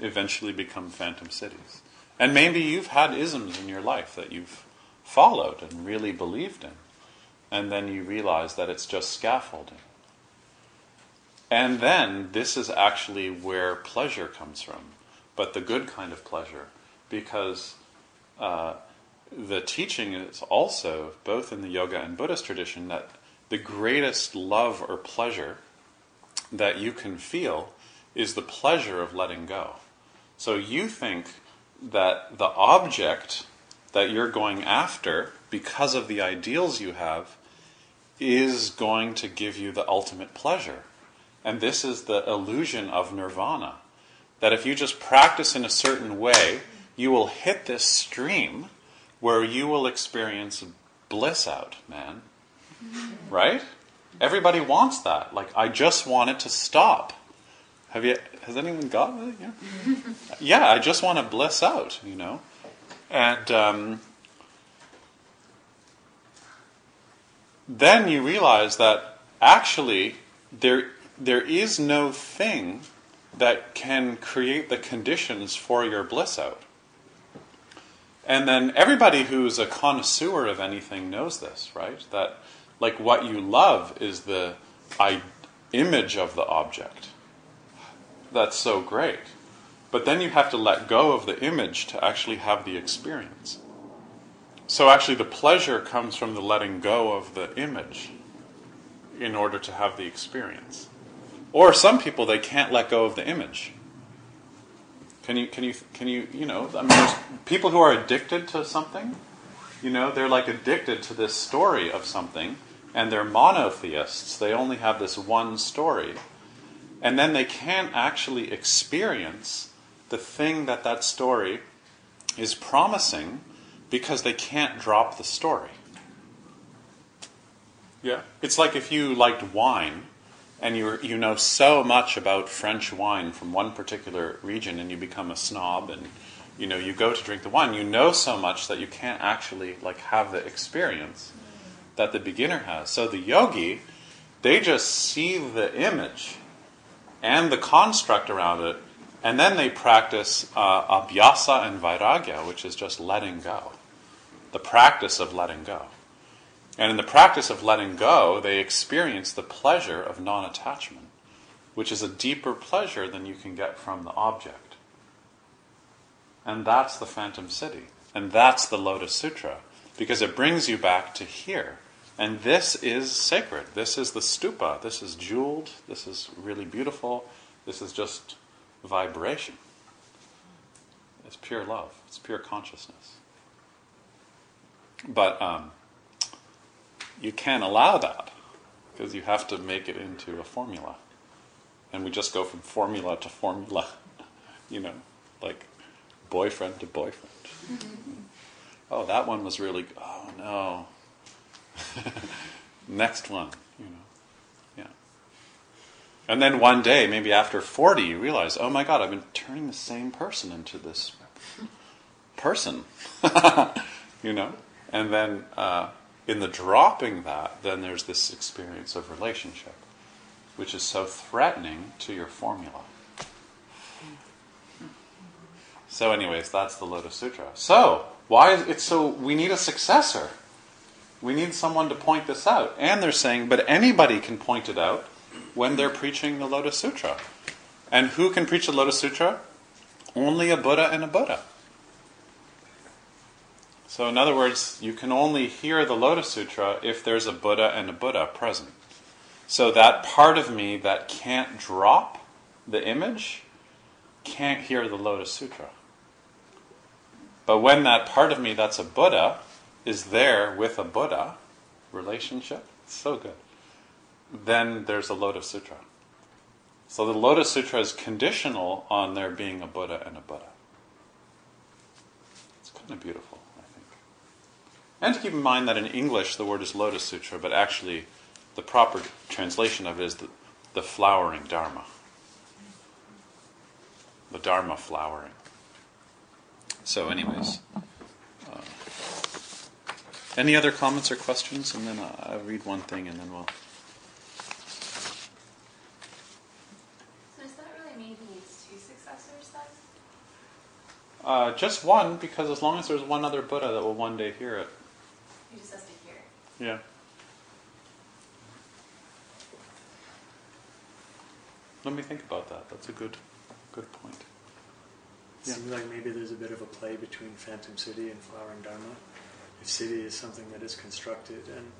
eventually become phantom cities. And maybe you've had isms in your life that you've followed and really believed in. And then you realize that it's just scaffolding. And then this is actually where pleasure comes from, but the good kind of pleasure, because uh, the teaching is also, both in the yoga and Buddhist tradition, that the greatest love or pleasure that you can feel is the pleasure of letting go. So you think that the object that you're going after, because of the ideals you have, is going to give you the ultimate pleasure. And this is the illusion of nirvana. That if you just practice in a certain way, you will hit this stream where you will experience bliss out, man. Right? Everybody wants that. Like, I just want it to stop. Have you? Has anyone got that? Yeah. yeah, I just want to bliss out, you know, and um, then you realize that actually there there is no thing that can create the conditions for your bliss out. And then everybody who's a connoisseur of anything knows this, right? That like what you love is the I, image of the object. That's so great. But then you have to let go of the image to actually have the experience. So actually, the pleasure comes from the letting go of the image in order to have the experience. Or some people they can't let go of the image. Can you can you can you you know? I mean, there's people who are addicted to something. You know, they're like addicted to this story of something, and they're monotheists. They only have this one story, and then they can't actually experience the thing that that story is promising because they can't drop the story. Yeah, it's like if you liked wine and you you know so much about French wine from one particular region, and you become a snob, and you know you go to drink the wine, you know so much that you can't actually like have the experience that the beginner has. So the yogi, they just see the image and the construct around it, and then they practice uh, abhyasa and vairagya, which is just letting go, the practice of letting go. And in the practice of letting go, they experience the pleasure of non attachment, which is a deeper pleasure than you can get from the object. And that's the Phantom City. And that's the Lotus Sutra, because it brings you back to here. And this is sacred. This is the stupa. This is jeweled. This is really beautiful. This is just vibration. It's pure love, it's pure consciousness. But um, you can't allow that because you have to make it into a formula. And we just go from formula to formula, you know, like boyfriend to boyfriend. Mm-hmm. Oh, that one was really, oh no. Next one, you know. Yeah. And then one day, maybe after 40, you realize, oh my God, I've been turning the same person into this person. you know? And then uh, in the dropping that, then there's this experience of relationship, which is so threatening to your formula. So, anyways, that's the Lotus Sutra. So, why is it so? We need a successor. We need someone to point this out. And they're saying, but anybody can point it out when they're preaching the Lotus Sutra. And who can preach the Lotus Sutra? Only a Buddha and a Buddha. So, in other words, you can only hear the Lotus Sutra if there's a Buddha and a Buddha present. So, that part of me that can't drop the image can't hear the Lotus Sutra. But when that part of me that's a Buddha is there with a Buddha relationship, so good, then there's a Lotus Sutra. So the Lotus Sutra is conditional on there being a Buddha and a Buddha. It's kind of beautiful, I think. And to keep in mind that in English the word is Lotus Sutra, but actually the proper translation of it is the, the flowering Dharma. The Dharma flowering. So, anyways, any other comments or questions? And then uh, I'll read one thing and then we'll. So does that really mean he needs two successors then? Uh, just one, because as long as there's one other Buddha that will one day hear it. He just has to hear it. Yeah. Let me think about that. That's a good, good point. It seems like maybe there's a bit of a play between Phantom City and Flowering Dharma. City is something that is constructed and,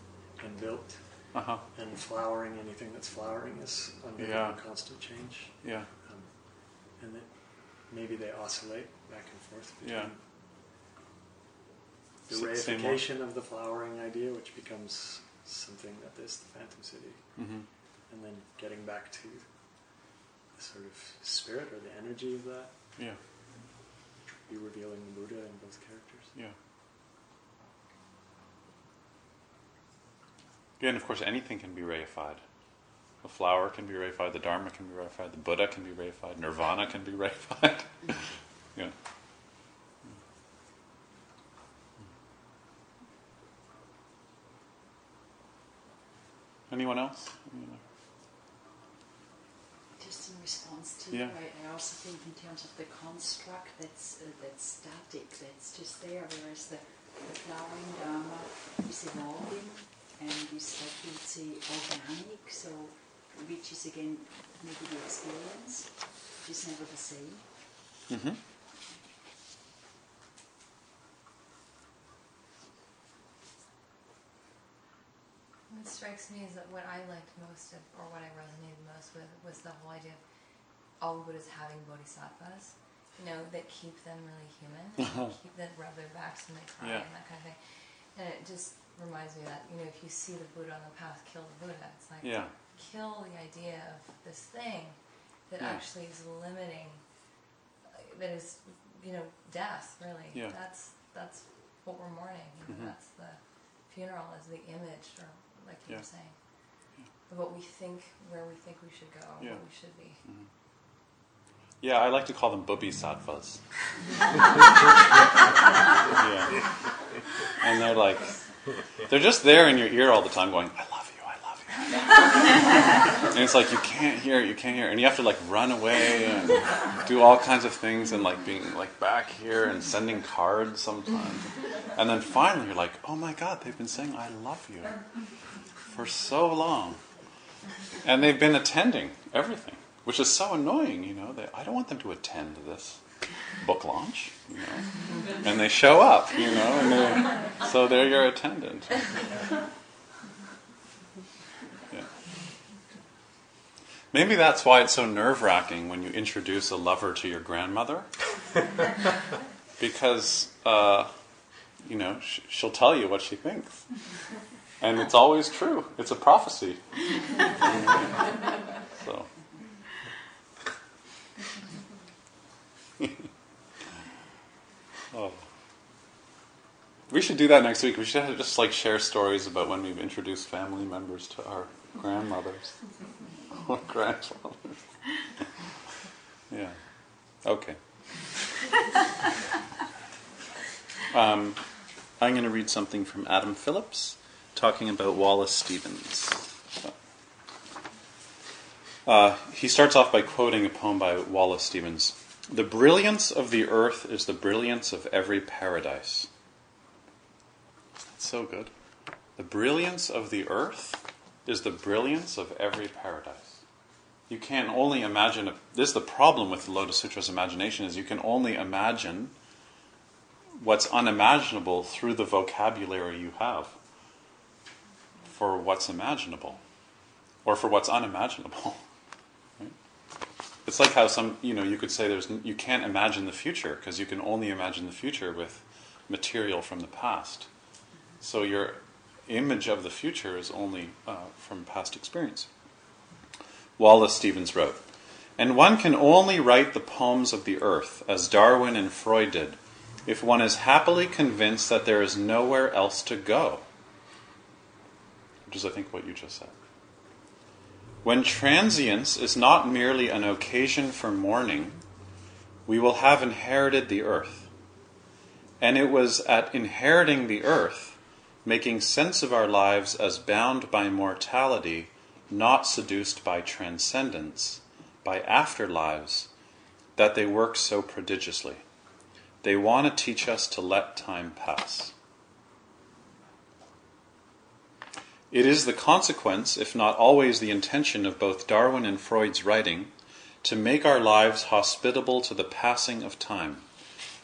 and built, Uh huh. and flowering, anything that's flowering is undergoing Yeah. constant change. Yeah. Um, and that maybe they oscillate back and forth between Yeah. the S- reification of the flowering idea, which becomes something that is the Phantom City, Mm-hmm. and then getting back to the sort of spirit or the energy of that, Yeah. be revealing the Buddha in both characters. Yeah. Again, of course, anything can be reified. A flower can be reified, the Dharma can be reified, the Buddha can be reified, Nirvana can be reified. yeah. Anyone else? Just in response to Yeah. I, I also think in terms of the construct that's uh, that's static, that's just there, whereas the, the flowering dharma is evolving and is like you'd say organic, so which is again maybe the experience, which is never the same. Mhm. What strikes me is that what I liked most of, or what I resonated most with, was the whole idea of all Buddhas having bodhisattvas, you know, that keep them really human, keep that rub their backs when they cry Yeah. and that kind of thing. And it just reminds me that, you know, if you see the Buddha on the path, kill the Buddha. It's like, Yeah. kill the idea of this thing that Yeah. actually is limiting, that is, you know, death, really. Yeah. That's, that's what we're mourning. You know, Mhm. That's the funeral is the image, or like you Yeah. were saying, of what we think, where we think we should go, Yeah. what we should be. Yeah, I like to call them bodhisattvas. yeah. And they're like, they're just there in your ear all the time going, I love you, I love you. and it's like, you can't hear it, you can't hear it. And you have to like run away and do all kinds of things and like being like back here and sending cards sometimes. And then finally you're like, oh my God, they've been saying, I love you for so long. And they've been attending everything, which is so annoying, you know. They, I don't want them to attend this book launch, you know. And they show up, you know, and they, so they're your attendant. Yeah. Maybe that's why it's so nerve wracking when you introduce a lover to your grandmother. because, uh, you know, sh- she'll tell you what she thinks. And it's always true. It's a prophecy. so. oh. We should do that next week. We should just like share stories about when we've introduced family members to our grandmothers. or grandfathers. yeah. Okay. Um, I'm going to read something from Adam Phillips talking about Wallace Stevens. Uh, he starts off by quoting a poem by Wallace Stevens. The brilliance of the earth is the brilliance of every paradise. So good. The brilliance of the earth is the brilliance of every paradise. You can only imagine. A, this is the problem with the Lotus Sutra's imagination: is you can only imagine what's unimaginable through the vocabulary you have for what's imaginable, or for what's unimaginable. It's like how some, you know, you could say there's you can't imagine the future because you can only imagine the future with material from the past. So your image of the future is only uh, from past experience. Wallace Stevens wrote, And one can only write the poems of the earth, as Darwin and Freud did, if one is happily convinced that there is nowhere else to go. Which is, I think, what you just said. When transience is not merely an occasion for mourning, we will have inherited the earth. And it was at inheriting the earth, making sense of our lives as bound by mortality, not seduced by transcendence, by afterlives, that they work so prodigiously. They want to teach us to let time pass. It is the consequence, if not always the intention, of both Darwin and Freud's writing to make our lives hospitable to the passing of time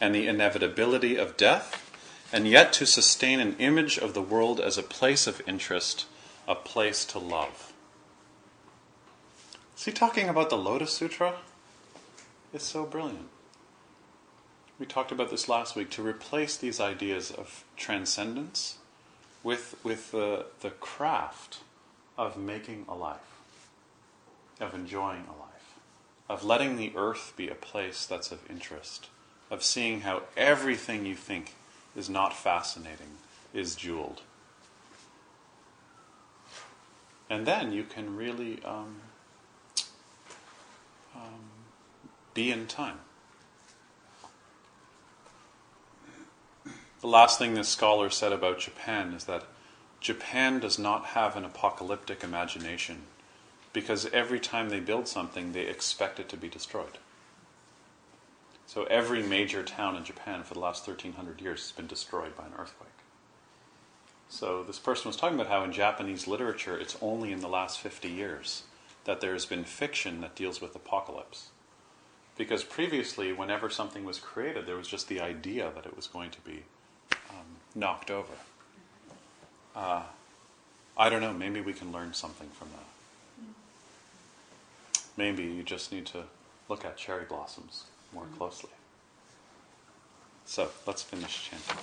and the inevitability of death, and yet to sustain an image of the world as a place of interest, a place to love. Is he talking about the Lotus Sutra? It's so brilliant. We talked about this last week to replace these ideas of transcendence with, with the, the craft of making a life, of enjoying a life, of letting the earth be a place that's of interest, of seeing how everything you think is not fascinating is jeweled. And then you can really um, um, be in time. The last thing this scholar said about Japan is that Japan does not have an apocalyptic imagination because every time they build something, they expect it to be destroyed. So every major town in Japan for the last 1300 years has been destroyed by an earthquake. So this person was talking about how in Japanese literature, it's only in the last 50 years that there has been fiction that deals with apocalypse. Because previously, whenever something was created, there was just the idea that it was going to be um, knocked over. Uh, I don't know, maybe we can learn something from that. Maybe you just need to look at cherry blossoms more closely. So let's finish chanting.